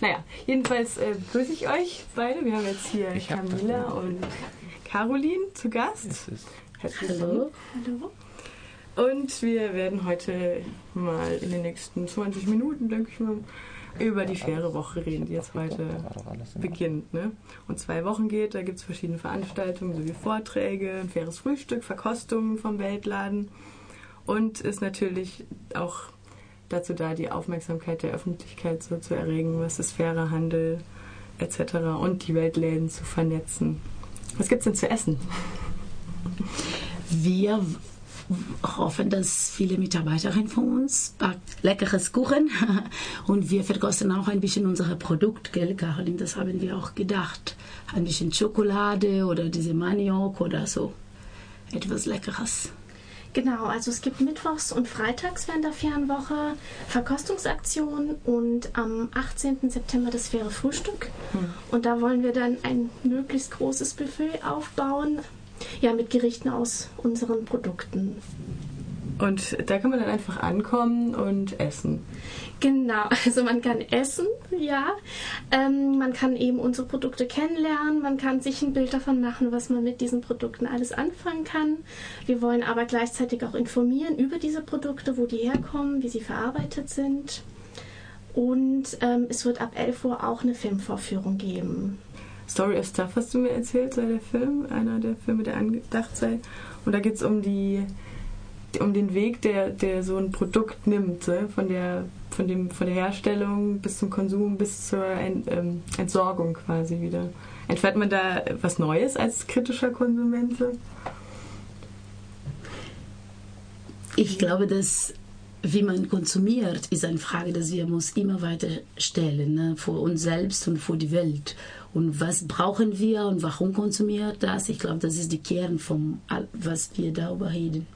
Naja, jedenfalls äh, begrüße ich euch beide. Wir haben jetzt hier Ich das. und Caroline zu Gast. Hallo. willkommen. Und wir werden heute mal in den nächsten 20 Minuten, denke ich mal, über die faire Woche reden, die jetzt heute beginnt. Ne? Und zwei Wochen geht, da gibt es verschiedene Veranstaltungen, sowie Vorträge, ein faires Frühstück, Verkostungen vom Weltladen und ist natürlich auch dazu da, die Aufmerksamkeit der Öffentlichkeit so zu erregen, was ist fairer Handel etc. und die Weltläden zu vernetzen. Was gibt's denn zu essen? Wir hoffen, dass viele Mitarbeiterinnen von uns backt leckeres Kuchen und wir verkosten auch ein bisschen unser Produkt, gell, Caroline? Das haben wir auch gedacht. Ein bisschen Schokolade oder diese Maniok oder so. Etwas Leckeres. Genau, also es gibt mittwochs und freitags während der Fernwoche Verkostungsaktionen und am 18. September das faire Frühstück. Und da wollen wir dann ein möglichst großes Buffet aufbauen, ja, mit Gerichten aus unseren Produkten. Und da kann man dann einfach ankommen und essen. Genau, also man kann essen, ja. Ähm, man kann eben unsere Produkte kennenlernen, man kann sich ein Bild davon machen, was man mit diesen Produkten alles anfangen kann. Wir wollen aber gleichzeitig auch informieren über diese Produkte, wo die herkommen, wie sie verarbeitet sind. Und ähm, es wird ab 11 Uhr auch eine Filmvorführung geben. Story of Stuff hast du mir erzählt, sei der Film, einer der Filme, der angedacht sei. Und da geht es um die um den Weg, der, der so ein Produkt nimmt, so, von der von dem von der Herstellung bis zum Konsum bis zur Ent, ähm, Entsorgung quasi wieder. Entfährt man da was Neues als kritischer Konsument? Ich glaube, dass wie man konsumiert, ist eine Frage, die wir muss immer weiter stellen, ne? vor uns selbst und vor die Welt. Und was brauchen wir und warum konsumiert das? Ich glaube, das ist die Kern von all, was wir darüber reden.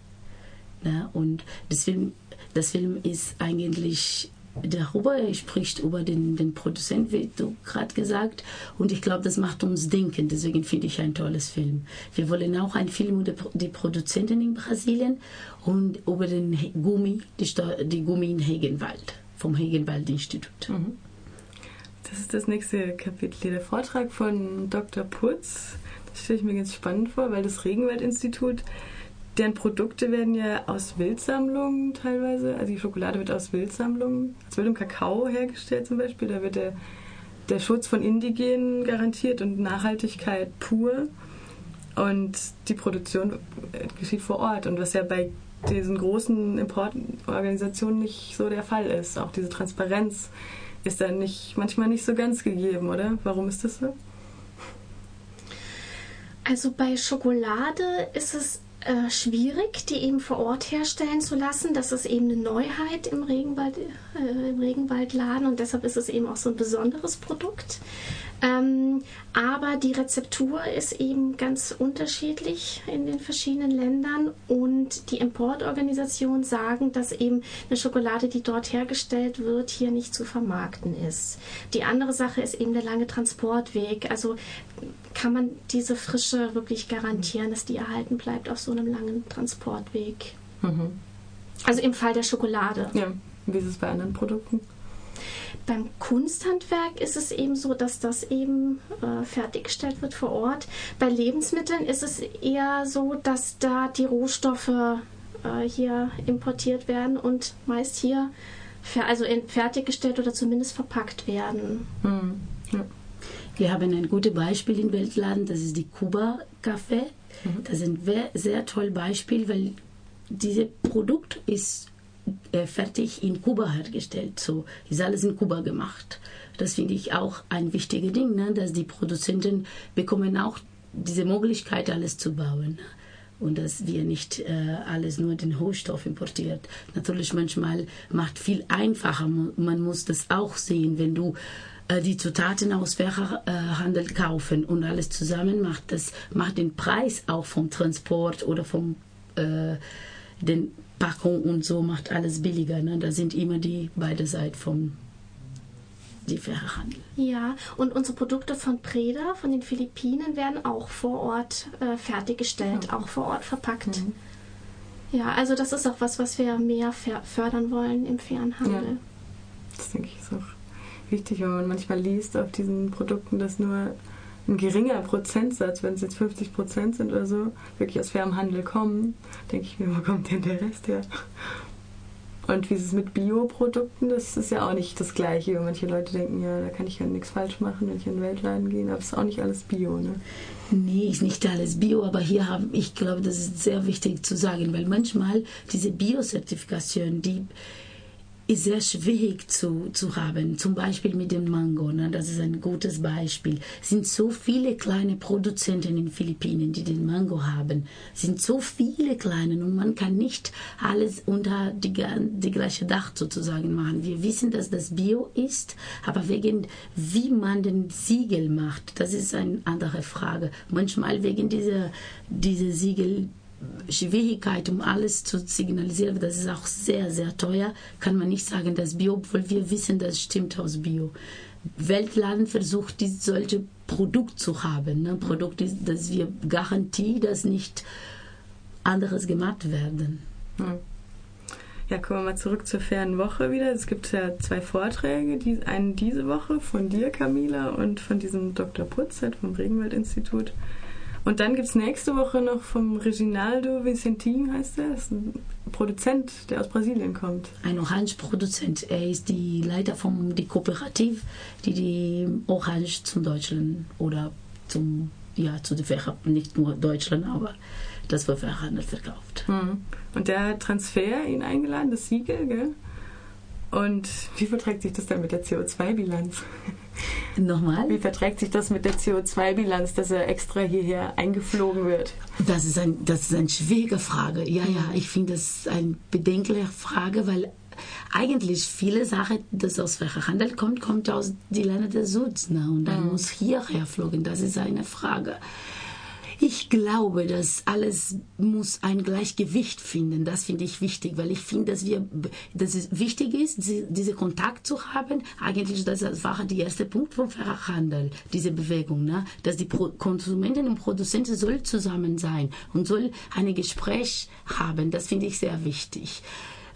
Ne? Und das Film, das Film ist eigentlich darüber, er spricht über den, den Produzent, wie du gerade gesagt, und ich glaube, das macht uns denken, deswegen finde ich ein tolles Film. Wir wollen auch einen Film über die Produzenten in Brasilien und über den Gummi, die, die Gummi in Hegenwald, vom Hegenwald-Institut. Das ist das nächste Kapitel, der Vortrag von Dr. Putz. Das stelle ich mir ganz spannend vor, weil das Regenwald-Institut, deren Produkte werden ja aus Wildsammlungen teilweise, also die Schokolade wird aus Wildsammlungen, aus wildem Kakao hergestellt zum Beispiel. Da wird der, der Schutz von Indigenen garantiert und Nachhaltigkeit pur. Und die Produktion geschieht vor Ort. Und was ja bei diesen großen Importorganisationen nicht so der Fall ist. Auch diese Transparenz ist dann nicht, manchmal nicht so ganz gegeben, oder? Warum ist das so? Also bei Schokolade ist es äh, schwierig, die eben vor Ort herstellen zu lassen. Das ist eben eine Neuheit im, Regenwald, äh, im Regenwaldladen und deshalb ist es eben auch so ein besonderes Produkt. Ähm, aber die Rezeptur ist eben ganz unterschiedlich in den verschiedenen Ländern und die Importorganisationen sagen, dass eben eine Schokolade, die dort hergestellt wird, hier nicht zu vermarkten ist. Die andere Sache ist eben der lange Transportweg. Also kann man diese Frische wirklich garantieren, dass die erhalten bleibt auf so einem langen Transportweg. Mhm. Also im Fall der Schokolade. Ja, wie ist es bei anderen Produkten? Beim Kunsthandwerk ist es eben so, dass das eben äh, fertiggestellt wird vor Ort. Bei Lebensmitteln ist es eher so, dass da die Rohstoffe äh, hier importiert werden und meist hier also fertiggestellt oder zumindest verpackt werden. Hm. Ja. Wir haben ein gutes Beispiel im Weltladen, das ist die Kuba Café. Das ist ein sehr, tolles Beispiel, weil dieses Produkt ist äh, fertig in Kuba hergestellt. So ist alles in Kuba gemacht. Das finde ich auch ein wichtiges Ding, ne? dass die Produzenten bekommen auch diese Möglichkeit, alles zu bauen. Und dass wir nicht äh, alles nur den Rohstoff importiert. Natürlich manchmal macht viel einfacher. Man muss das auch sehen, wenn du die Zutaten aus Fachhandel kaufen und alles zusammen macht, das macht den Preis auch vom Transport oder vom äh, den Packung und so macht alles billiger. Ne? Da sind immer die beide Seiten vom die Fachhandel. Ja, und unsere Produkte von Preda, von den Philippinen, werden auch vor Ort äh, fertiggestellt, auch vor Ort verpackt. Ja, also das ist auch was, was wir mehr fördern wollen im fairen Handel. Das denke ich ist auch wichtig, wenn man manchmal liest auf diesen Produkten, dass nur ein geringer Prozentsatz, wenn es jetzt 50 Prozent sind oder so, wirklich aus fairem Handel kommen, denke ich mir, wo kommt denn der Rest her? Und wie ist es mit Bioprodukten? Das ist ja auch nicht das Gleiche. Manche Leute denken, ja, da kann ich ja nichts falsch machen, wenn ich in den Weltladen gehe. Aber es ist auch nicht alles Bio, ne? Nee, ist nicht alles Bio, aber hier haben, ich glaube, das ist sehr wichtig zu sagen, weil manchmal diese Biozertifikation, die ist sehr schwierig zu, zu haben. Zum Beispiel mit dem Mango, ne? das ist ein gutes Beispiel. Es sind so viele kleine Produzenten in den Philippinen, die den Mango haben. Es sind so viele kleine und man kann nicht alles unter die, die gleiche Dach sozusagen machen. Wir wissen, dass das Bio ist, aber wegen wie man den Siegel macht, das ist eine andere Frage. Manchmal wegen dieser, dieser Siegel Schwierigkeit, um alles zu signalisieren, das ist auch sehr, sehr teuer, kann man nicht sagen, dass Bio, obwohl wir wissen, das stimmt aus Bio. Weltladen versucht, solche Produkt zu haben. Ne? Produkt, dass wir garantieren, dass nicht anderes gemacht werden. Hm. Ja, kommen wir mal zurück zur fairen Woche wieder. Es gibt ja zwei Vorträge, die, einen diese Woche von dir, Camila, und von diesem Dr. Putz halt vom Regenwald-Institut. Und dann gibt es nächste Woche noch vom Reginaldo Vicentin, heißt er. Das ist ein Produzent, der aus Brasilien kommt. Ein Orange-Produzent. Er ist die Leiter von der Kooperative, die die Orange zum Deutschland oder zum, ja, zu der Verhandlung, nicht nur Deutschland, aber das für Verhandel verkauft. Mhm. Und der hat Transfer ihn eingeladen, das Siegel, gell? Und wie verträgt sich das dann mit der CO2-Bilanz? Nochmal? Wie verträgt sich das mit der CO2-Bilanz, dass er extra hierher eingeflogen wird? Das ist, ein, das ist eine schwierige Frage. Ja, ja, ich finde das eine bedenkliche Frage, weil eigentlich viele Sachen, das aus welcher Handel kommt, kommt aus den Ländern der Süds. Ne? Und dann mhm. muss hierher flogen. Das ist eine Frage. Ich glaube, dass alles muss ein Gleichgewicht finden. Das finde ich wichtig, weil ich finde, dass dass es wichtig ist, diese Kontakt zu haben. Eigentlich, das war der erste Punkt vom Fachhandel, diese Bewegung, ne? dass die Konsumenten und Produzenten soll zusammen sein und soll ein Gespräch haben. Das finde ich sehr wichtig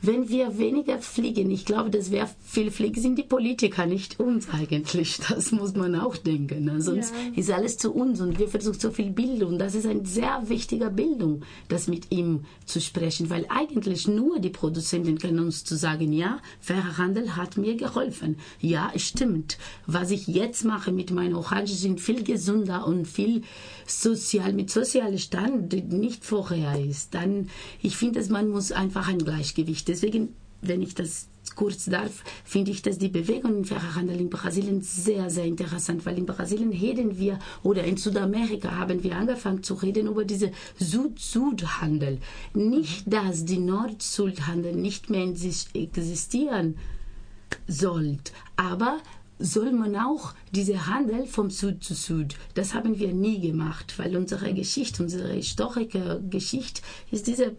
wenn wir weniger fliegen, ich glaube, dass wir viel fliegen, sind die Politiker, nicht uns eigentlich. Das muss man auch denken. Ne? Sonst ja. ist alles zu uns und wir versuchen so viel Bildung. Das ist eine sehr wichtige Bildung, das mit ihm zu sprechen, weil eigentlich nur die Produzenten können uns zu sagen, ja, fairer Handel hat mir geholfen. Ja, stimmt. Was ich jetzt mache mit meinen Orange sind viel gesünder und viel sozial, mit sozialem Stand, nicht vorher ist. Dann, ich finde, dass man muss einfach ein Gleichgewicht Deswegen, wenn ich das kurz darf, finde ich, dass die Bewegung im Fachhandel in Brasilien sehr, sehr interessant, weil in Brasilien reden wir oder in Südamerika haben wir angefangen zu reden über diese Süd-Süd-Handel. Nicht, dass die Nord-Süd-Handel nicht mehr existieren sollte, aber soll man auch diese Handel vom Süd zu Süd. Das haben wir nie gemacht, weil unsere Geschichte, unsere historische Geschichte ist diese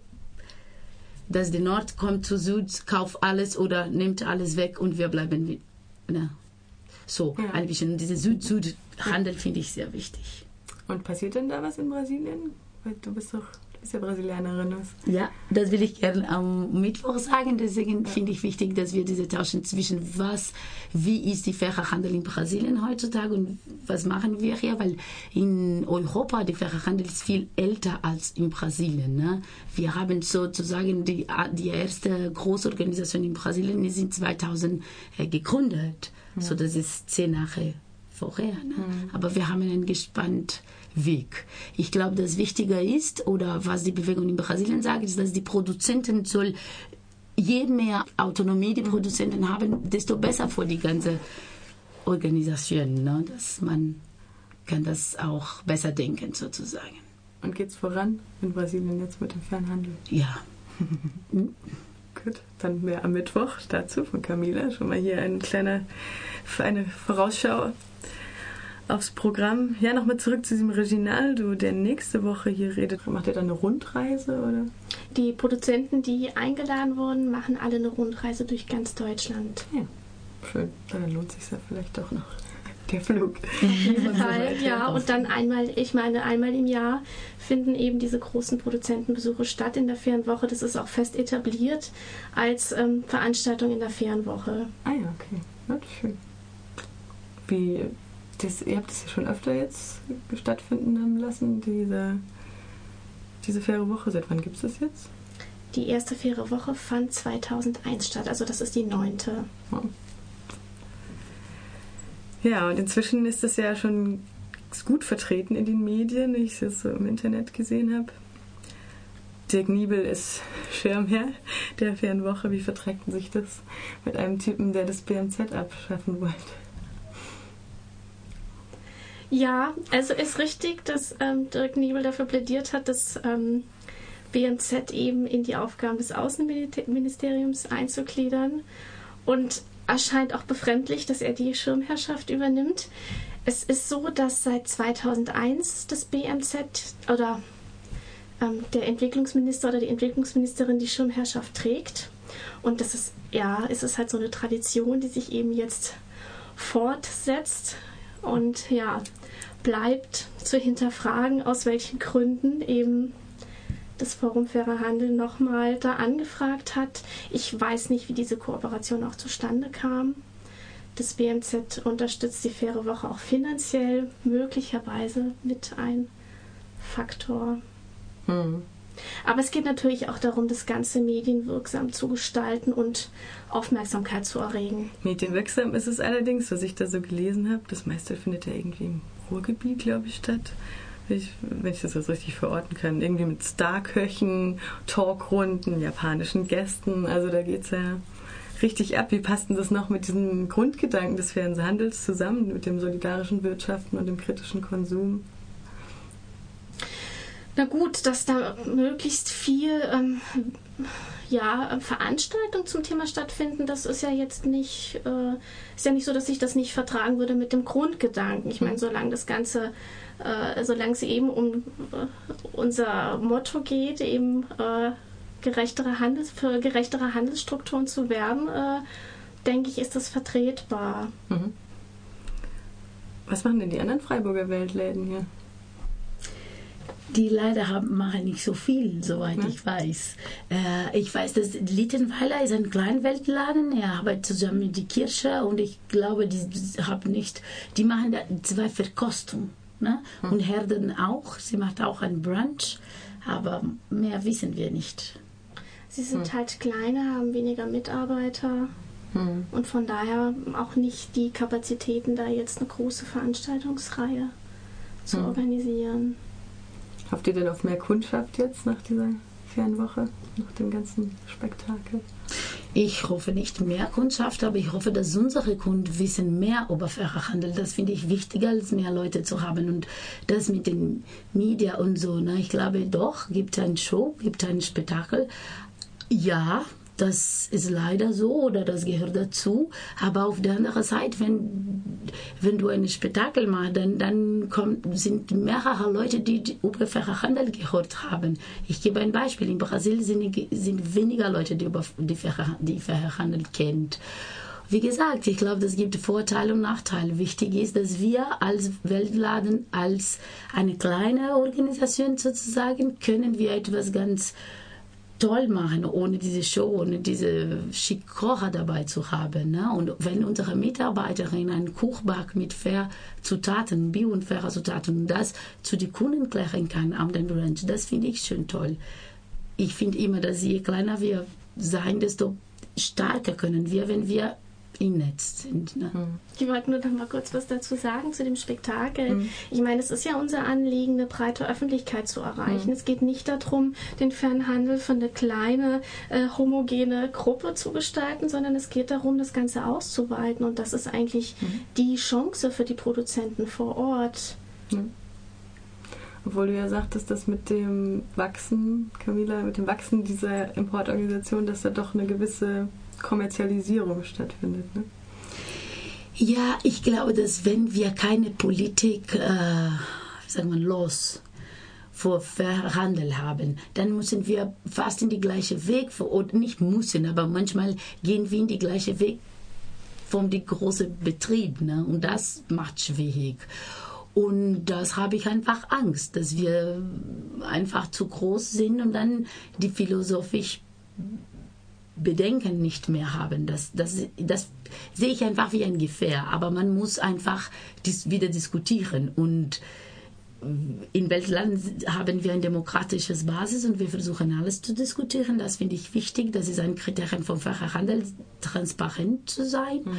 dass der Nord kommt zu Süd, kauft alles oder nimmt alles weg und wir bleiben na, so ja. ein bisschen. Diese Süd-Süd-Handel finde ich sehr wichtig. Und passiert denn da was in Brasilien? Weil du bist doch ja Brasilianerin. Ist. Ja, das will ich gerne am Mittwoch sagen. Deswegen ja. finde ich wichtig, dass wir diese tauschen zwischen was, wie ist die faire Handel in Brasilien heutzutage und was machen wir hier, weil in Europa die faire Handel ist viel älter als in Brasilien. Ne? Wir haben sozusagen die, die erste Großorganisation in Brasilien ist in 2000 äh, gegründet. Ja. So, das ist zehn Jahre vorher. Ne? Mhm. Aber wir haben einen gespannt Weg. Ich glaube, das Wichtige ist, oder was die Bewegung in Brasilien sagt, ist, dass die Produzenten soll je mehr Autonomie die Produzenten haben, desto besser für die ganze Organisation. Ne? Dass man kann das auch besser denken sozusagen. Und geht es voran in Brasilien jetzt mit dem Fernhandel? Ja. Gut, dann mehr am Mittwoch dazu von Camila. Schon mal hier ein kleiner, eine Vorausschau aufs Programm. Ja, nochmal zurück zu diesem Reginaldo, der nächste Woche hier redet. Macht er dann eine Rundreise oder? Die Produzenten, die eingeladen wurden, machen alle eine Rundreise durch ganz Deutschland. Ja, schön. Dann lohnt sich ja vielleicht doch noch der Flug. Auf jeden Fall, ja. Und dann einmal, ich meine, einmal im Jahr finden eben diese großen Produzentenbesuche statt in der Fernwoche. Das ist auch fest etabliert als ähm, Veranstaltung in der Fernwoche. Ah ja, okay. Ja, schön. Wie, das, ihr habt das ja schon öfter jetzt stattfinden lassen, diese, diese faire Woche. Seit wann gibt es das jetzt? Die erste faire Woche fand 2001 statt, also das ist die neunte. Ja, und inzwischen ist es ja schon gut vertreten in den Medien, wie ich es so im Internet gesehen habe. Dirk Niebel ist Schirmherr der fairen Woche. Wie verträgt sich das mit einem Typen, der das BMZ abschaffen wollte? Ja, also ist richtig, dass ähm, Dirk Niebel dafür plädiert hat, dass ähm, BMZ eben in die Aufgaben des Außenministeriums einzugliedern. Und erscheint auch befremdlich, dass er die Schirmherrschaft übernimmt. Es ist so, dass seit 2001 das BMZ oder ähm, der Entwicklungsminister oder die Entwicklungsministerin die Schirmherrschaft trägt. Und das ist, ja, es ist halt so eine Tradition, die sich eben jetzt fortsetzt und ja, bleibt zu hinterfragen, aus welchen Gründen eben das Forum Fairer Handel nochmal da angefragt hat. Ich weiß nicht, wie diese Kooperation auch zustande kam. Das BMZ unterstützt die Faire Woche auch finanziell, möglicherweise mit ein Faktor. Hm. Aber es geht natürlich auch darum, das Ganze medienwirksam zu gestalten und Aufmerksamkeit zu erregen. Medienwirksam ist es allerdings, was ich da so gelesen habe. Das meiste findet ja irgendwie im Ruhrgebiet, glaube ich, statt ich, wenn ich das jetzt richtig verorten kann, irgendwie mit Starköchen, Talkrunden, japanischen Gästen. Also da geht es ja richtig ab. Wie passt denn das noch mit diesem Grundgedanken des fairen Handels zusammen, mit dem solidarischen Wirtschaften und dem kritischen Konsum? Na gut, dass da möglichst viel ähm, ja, Veranstaltungen zum Thema stattfinden, das ist ja jetzt nicht, äh, ist ja nicht so, dass ich das nicht vertragen würde mit dem Grundgedanken. Ich meine, hm. solange das Ganze äh, solange es eben um äh, unser Motto geht, eben äh, gerechtere Handels, für gerechtere Handelsstrukturen zu werben, äh, denke ich, ist das vertretbar. Mhm. Was machen denn die anderen Freiburger Weltläden hier? Die leider haben, machen nicht so viel, soweit ja. ich weiß. Äh, ich weiß, dass Littenweiler ist ein Kleinweltladen. Er arbeitet zusammen mit der Kirche und ich glaube, die haben nicht, die machen da zwei Verkostungen. Ne? Hm. Und Herden auch. Sie macht auch ein Brunch, aber mehr wissen wir nicht. Sie sind hm. halt kleiner, haben weniger Mitarbeiter hm. und von daher auch nicht die Kapazitäten, da jetzt eine große Veranstaltungsreihe zu hm. organisieren. Habt ihr denn auf mehr Kundschaft jetzt nach dieser Fernwoche, nach dem ganzen Spektakel? Ich hoffe nicht mehr Kundschaft, aber ich hoffe, dass unsere Kunden wissen mehr über fairer Handel. Das finde ich wichtiger, als mehr Leute zu haben. Und das mit den Media und so. Ne? Ich glaube doch, gibt ein Show, gibt ein Spektakel. Ja, das ist leider so oder das gehört dazu. Aber auf der anderen Seite, wenn, wenn du ein Spektakel machst, dann, dann kommt, sind mehrere Leute, die über fairer Handel gehört haben. Ich gebe ein Beispiel. In Brasilien sind, sind weniger Leute, die über die die fairer Handel kennen. Wie gesagt, ich glaube, es gibt Vorteile und Nachteile. Wichtig ist, dass wir als Weltladen, als eine kleine Organisation sozusagen, können wir etwas ganz toll machen, ohne diese Show, ohne diese Schikocha dabei zu haben. Ne? Und wenn unsere Mitarbeiterin einen Kuch backt mit fair Zutaten, bio und fairer Zutaten und das zu den Kunden klären kann am den Brunch, das finde ich schon toll. Ich finde immer, dass je kleiner wir sein, desto stärker können wir, wenn wir im Netz sind. Ne? Hm. Ich wollte nur noch mal kurz was dazu sagen zu dem Spektakel. Mhm. Ich meine, es ist ja unser Anliegen, eine breite Öffentlichkeit zu erreichen. Mhm. Es geht nicht darum, den Fernhandel für eine kleine, äh, homogene Gruppe zu gestalten, sondern es geht darum, das Ganze auszuweiten. Und das ist eigentlich mhm. die Chance für die Produzenten vor Ort. Obwohl du ja sagtest, dass mit dem Wachsen, Camila, mit dem Wachsen dieser Importorganisation, dass da doch eine gewisse Kommerzialisierung stattfindet. Ne? Ja, ich glaube, dass wenn wir keine Politik, äh, sagen wir, los vor Verhandel haben, dann müssen wir fast in die gleiche Weg, oder nicht müssen, aber manchmal gehen wir in die gleiche Weg von dem großen Betrieb. Ne? Und das macht schwierig. Und das habe ich einfach Angst, dass wir einfach zu groß sind und dann die philosophisch Bedenken nicht mehr haben. Das, das, das sehe ich einfach wie ein Gefähr. Aber man muss einfach dies wieder diskutieren. Und in Weltland haben wir ein demokratisches Basis und wir versuchen alles zu diskutieren. Das finde ich wichtig. Das ist ein Kriterium vom Fachhandel, transparent zu sein. Mhm.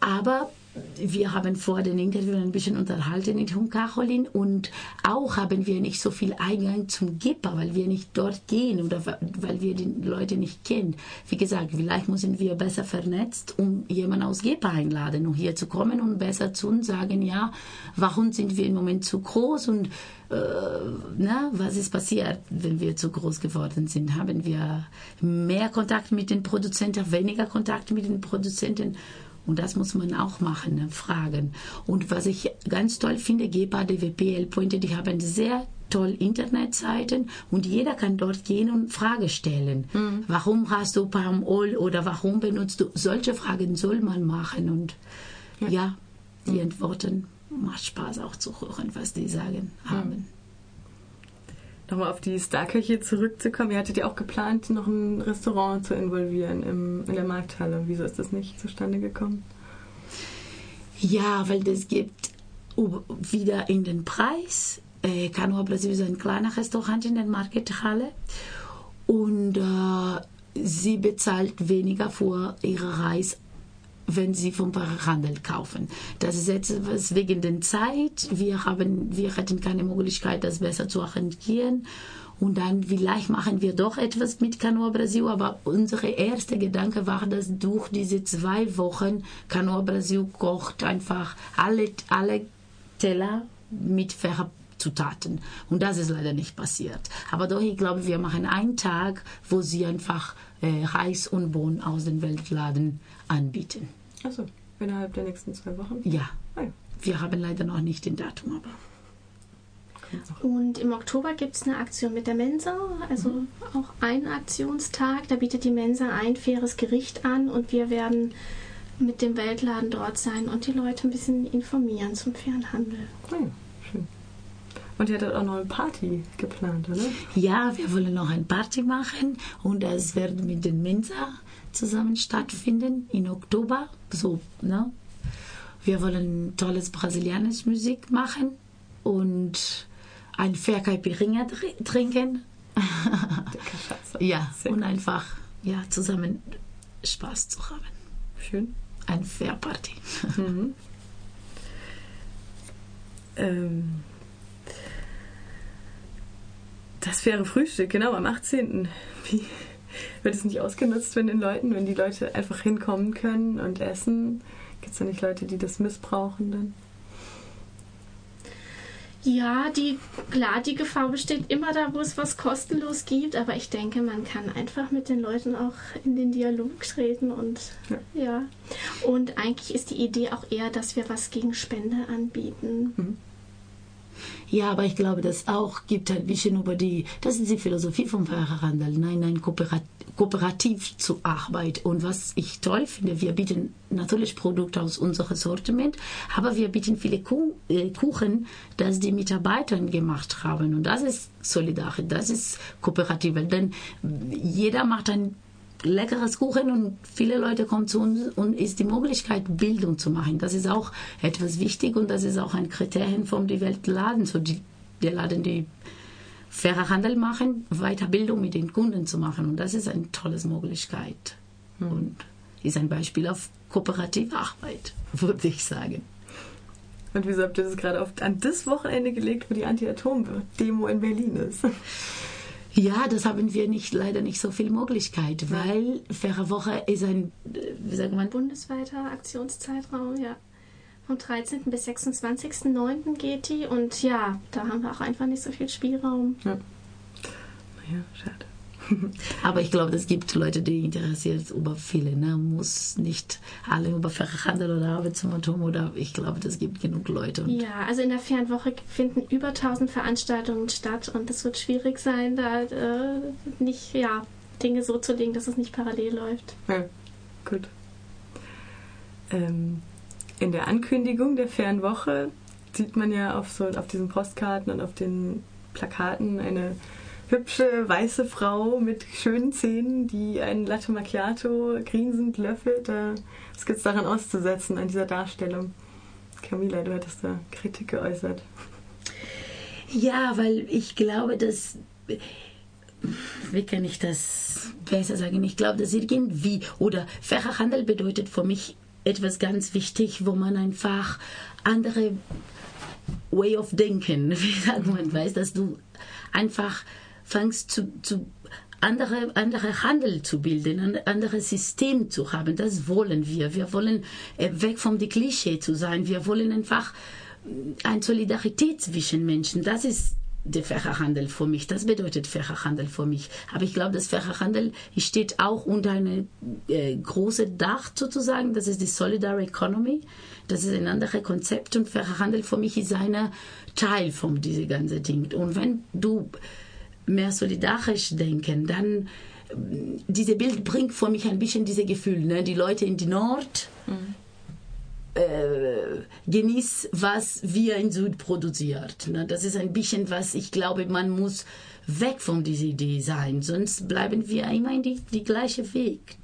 Aber wir haben vor den Interview ein bisschen unterhalten mit Hung Caroline und auch haben wir nicht so viel Eingang zum GEPA, weil wir nicht dort gehen oder weil wir die Leute nicht kennen. Wie gesagt, vielleicht müssen wir besser vernetzt, um jemanden aus GEPA einladen, um hier zu kommen und besser zu uns sagen, ja, warum sind wir im Moment zu groß und äh, na, was ist passiert, wenn wir zu groß geworden sind? Haben wir mehr Kontakt mit den Produzenten, weniger Kontakt mit den Produzenten? Und das muss man auch machen, ne, fragen. Und was ich ganz toll finde, GEPA, DWP, Pointe, die haben sehr toll Internetseiten und jeder kann dort gehen und Fragen stellen. Mhm. Warum hast du Palmöl oder warum benutzt du? Solche Fragen soll man machen und ja, ja die mhm. Antworten macht Spaß auch zu hören, was die sagen haben. Mhm nochmal auf die Starköche zurückzukommen. Ihr hattet ja auch geplant, noch ein Restaurant zu involvieren im, in der Markthalle. Wieso ist das nicht zustande gekommen? Ja, weil das gibt wieder in den Preis. Äh, Canoa Brasil ist ein kleiner Restaurant in der Markthalle und äh, sie bezahlt weniger für ihre Reise wenn sie vom Handel kaufen. Das ist etwas wegen der Zeit. Wir, haben, wir hatten keine Möglichkeit, das besser zu arrangieren. Und dann vielleicht machen wir doch etwas mit Canoa Brasil, aber unser erster Gedanke war, dass durch diese zwei Wochen Canoa Brasil kocht einfach alle, alle Teller mit Zutaten. Und das ist leider nicht passiert. Aber doch, ich glaube, wir machen einen Tag, wo sie einfach äh, Reis und Bohnen aus dem Weltladen anbieten. Achso, innerhalb der nächsten zwei Wochen? Ja. Ah, ja. Wir haben leider noch nicht den Datum, aber. Und im Oktober gibt es eine Aktion mit der Mensa, also mhm. auch ein Aktionstag. Da bietet die Mensa ein faires Gericht an und wir werden mit dem Weltladen dort sein und die Leute ein bisschen informieren zum fairen Handel. Ah, ja, schön. Und ihr hattet auch noch eine Party geplant, oder? Ja, wir wollen noch eine Party machen und das wird mit den Mensa zusammen stattfinden im Oktober. So, ne? Wir wollen tolles brasilianische Musik machen und ein Fair Caipirinha trinken. ja, und einfach ja, zusammen Spaß zu haben. Schön. Ein Fair Party. Mhm. Ähm, das faire Frühstück, genau, am 18. Wie, wird es nicht ausgenutzt von den Leuten, wenn die Leute einfach hinkommen können und essen? Gibt es da nicht Leute, die das missbrauchen dann? Ja, die, klar, die Gefahr besteht immer da, wo es was kostenlos gibt, aber ich denke, man kann einfach mit den Leuten auch in den Dialog treten und ja. ja. Und eigentlich ist die Idee auch eher, dass wir was gegen Spende anbieten. Mhm. Ja, aber ich glaube, das auch gibt ein bisschen über die, das ist die Philosophie vom Fahrerhandel. Nein, nein, kooperativ, kooperativ zu arbeiten. Und was ich toll finde, wir bieten natürlich Produkte aus unserem Sortiment, aber wir bieten viele äh, Kuchen, das die Mitarbeiter gemacht haben. Und das ist solidarisch, das ist kooperativ. Denn jeder macht ein leckeres Kuchen und viele Leute kommen zu uns und ist die Möglichkeit, Bildung zu machen. Das ist auch etwas wichtig und das ist auch ein Kriterium vom die Weltladen, so die, der Laden, die fairer Handel machen, Weiterbildung mit den Kunden zu machen und das ist eine tolle Möglichkeit hm. und ist ein Beispiel auf kooperative Arbeit, würde ich sagen. Und wieso habt ihr das gerade auf, an das Wochenende gelegt, wo die Anti-Atom-Demo in Berlin ist? Ja, das haben wir nicht, leider nicht so viel Möglichkeit, weil Faire Woche ist ein, wie sagt man? Bundesweiter Aktionszeitraum, ja. Vom 13. bis 26.09. geht die und ja, da haben wir auch einfach nicht so viel Spielraum. Ja. Naja, schade. Aber ich glaube, es gibt Leute, die interessiert über viele. Ne? Muss nicht alle über Verhandel oder Arbeitsatom oder ich glaube, es gibt genug Leute. ja, also in der Fernwoche finden über 1000 Veranstaltungen statt und es wird schwierig sein, da äh, nicht ja, Dinge so zu legen, dass es nicht parallel läuft. Ja, gut. Ähm, in der Ankündigung der Fernwoche sieht man ja auf so auf diesen Postkarten und auf den Plakaten eine hübsche weiße Frau mit schönen Zähnen, die ein Latte Macchiato grinsend löffelt. Was gibt es daran auszusetzen, an dieser Darstellung? Camila, du hattest da Kritik geäußert. Ja, weil ich glaube, dass wie kann ich das besser sagen? Ich glaube, dass irgendwie, oder fairer Handel bedeutet für mich etwas ganz wichtig, wo man einfach andere Way of Denken, wie sagt man, weiß, dass du einfach fängst zu, zu andere, andere Handel zu bilden, ein anderes System zu haben. Das wollen wir. Wir wollen äh, weg vom Klischee zu sein. Wir wollen einfach äh, eine Solidarität zwischen Menschen. Das ist der fairer Handel für mich. Das bedeutet fairer Handel für mich. Aber ich glaube, das fairer Handel steht auch unter einem äh, großen Dach sozusagen. Das ist die Solidar Economy. Das ist ein anderes Konzept und fairer Handel für mich ist ein Teil von diesem ganzen Ding. Und wenn du mehr solidarisch denken, dann dieses Bild bringt für mich ein bisschen dieses Gefühl, ne? die Leute in die Nord mhm. äh, genießen, was wir in Süd produziert. Ne? Das ist ein bisschen was, ich glaube, man muss weg von dieser Idee sein, sonst bleiben wir immer in die, die gleiche Weg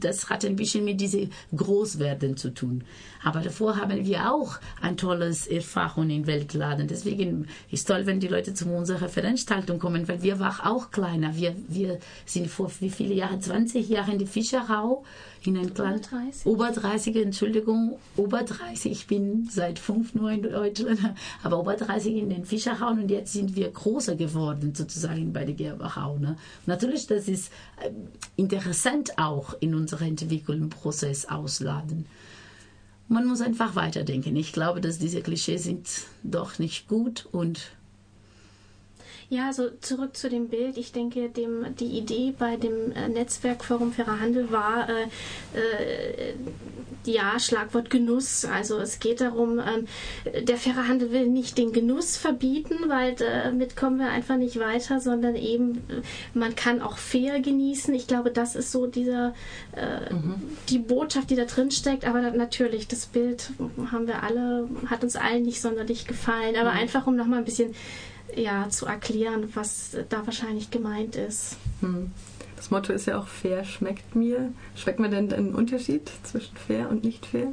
das hat ein bisschen mit diesem Großwerden zu tun. Aber davor haben wir auch ein tolles Erfahrung im Weltladen. Deswegen ist es toll, wenn die Leute zu unserer Veranstaltung kommen, weil wir waren auch kleiner. Wir, wir sind vor wie viele Jahre? 20 Jahre in die Fischerau in ein kleines Ober 30. Ober 30, Entschuldigung, Ober 30. Ich bin seit fünf nur in Deutschland, aber Ober 30 in den Fischerhau und jetzt sind wir größer geworden sozusagen bei der Gerbachau. Ne? Natürlich, das ist äh, interessant auch in unserem Entwicklungsprozess ausladen. Man muss einfach weiterdenken. Ich glaube, dass diese Klischees sind doch nicht gut und ja, also zurück zu dem Bild. Ich denke, dem, die Idee bei dem äh, Netzwerkforum Fairer Handel war, äh, äh, ja, Schlagwort Genuss. Also es geht darum, äh, der faire Handel will nicht den Genuss verbieten, weil damit kommen wir einfach nicht weiter, sondern eben, äh, man kann auch fair genießen. Ich glaube, das ist so dieser, äh, mhm. die Botschaft, die da drin steckt. Aber natürlich, das Bild haben wir alle, hat uns allen nicht sonderlich gefallen. Aber mhm. einfach, um nochmal ein bisschen ja, zu erklären, was da wahrscheinlich gemeint ist. Hm. Das Motto ist ja auch fair schmeckt mir. Schmeckt mir denn ein Unterschied zwischen fair und nicht fair?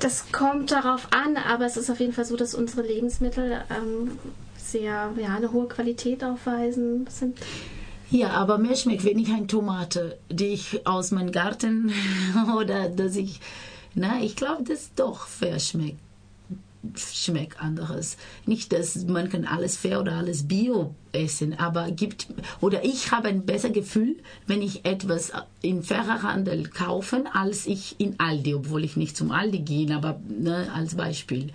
Das kommt darauf an, aber es ist auf jeden Fall so, dass unsere Lebensmittel ähm, sehr ja, eine hohe Qualität aufweisen. Sind ja, aber mir schmeckt, wenn ich eine Tomate, die ich aus meinem Garten oder dass ich, na, ich glaube, das doch fair schmeckt schmeckt anderes. Nicht, dass man kann alles fair oder alles bio essen, aber gibt oder ich habe ein besseres Gefühl, wenn ich etwas in fairer Handel kaufe, als ich in Aldi, obwohl ich nicht zum Aldi gehe, aber ne, als Beispiel.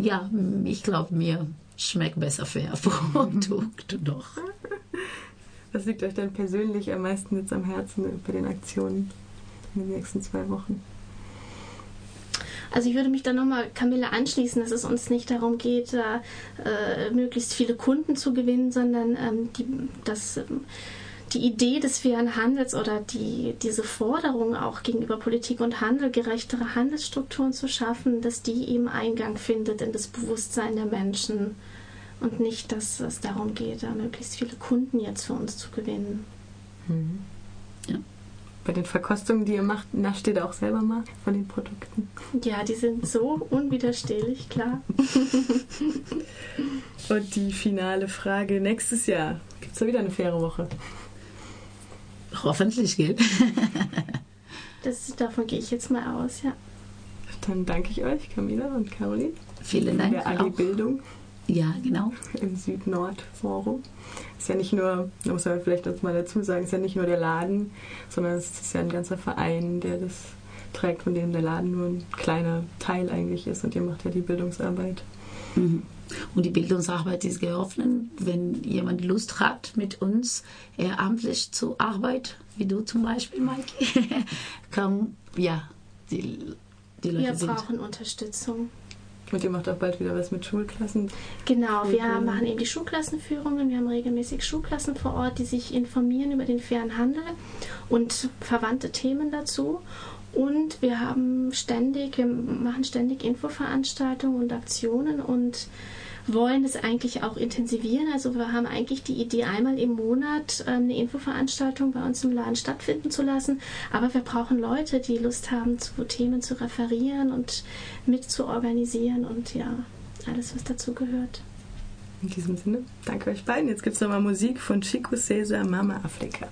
Ja, ich glaube mir schmeckt besser fair Produkt doch. Was liegt euch denn persönlich am meisten jetzt am Herzen bei den Aktionen in den nächsten zwei Wochen? Also ich würde mich da nochmal Camilla anschließen, dass es uns nicht darum geht, äh, möglichst viele Kunden zu gewinnen, sondern ähm, die, dass ähm, die Idee des fairen Handels oder die, diese Forderung auch gegenüber Politik und Handel, gerechtere Handelsstrukturen zu schaffen, dass die eben Eingang findet in das Bewusstsein der Menschen und nicht, dass es darum geht, da möglichst viele Kunden jetzt für uns zu gewinnen. Mhm. Bei den Verkostungen, die ihr macht, nascht ihr da auch selber mal von den Produkten? Ja, die sind so unwiderstehlich, klar. Und die finale Frage: Nächstes Jahr gibt es da wieder eine faire Woche? Hoffentlich geht. das, davon gehe ich jetzt mal aus, ja. Dann danke ich euch, Camila und Caroline. Vielen Dank. Der AG Bildung. Ja, genau. Im Süd-Nord-Forum. Ist ja nicht nur, da muss man vielleicht uns mal dazu sagen, ist ja nicht nur der Laden, sondern es ist ja ein ganzer Verein, der das trägt, von dem der Laden nur ein kleiner Teil eigentlich ist und ihr macht ja die Bildungsarbeit. Mhm. Und die Bildungsarbeit ist geöffnet, wenn jemand Lust hat, mit uns ehrenamtlich zu arbeiten, wie du zum Beispiel, Maike, kann, ja, die, die Leute Wir brauchen Unterstützung. Und ihr macht auch bald wieder was mit Schulklassen. Genau, wir und, machen eben die Schulklassenführungen. Wir haben regelmäßig Schulklassen vor Ort, die sich informieren über den fairen Handel und verwandte Themen dazu. Und wir haben ständig, wir machen ständig Infoveranstaltungen und Aktionen und wollen es eigentlich auch intensivieren. Also wir haben eigentlich die Idee, einmal im Monat ähm, eine Infoveranstaltung bei uns im Laden stattfinden zu lassen. Aber wir brauchen Leute, die Lust haben, zu Themen zu referieren und mit zu organisieren und ja, alles, was dazu gehört. In diesem Sinne, danke euch beiden. Jetzt gibt es nochmal Musik von Chico Cesar, Mama Afrika.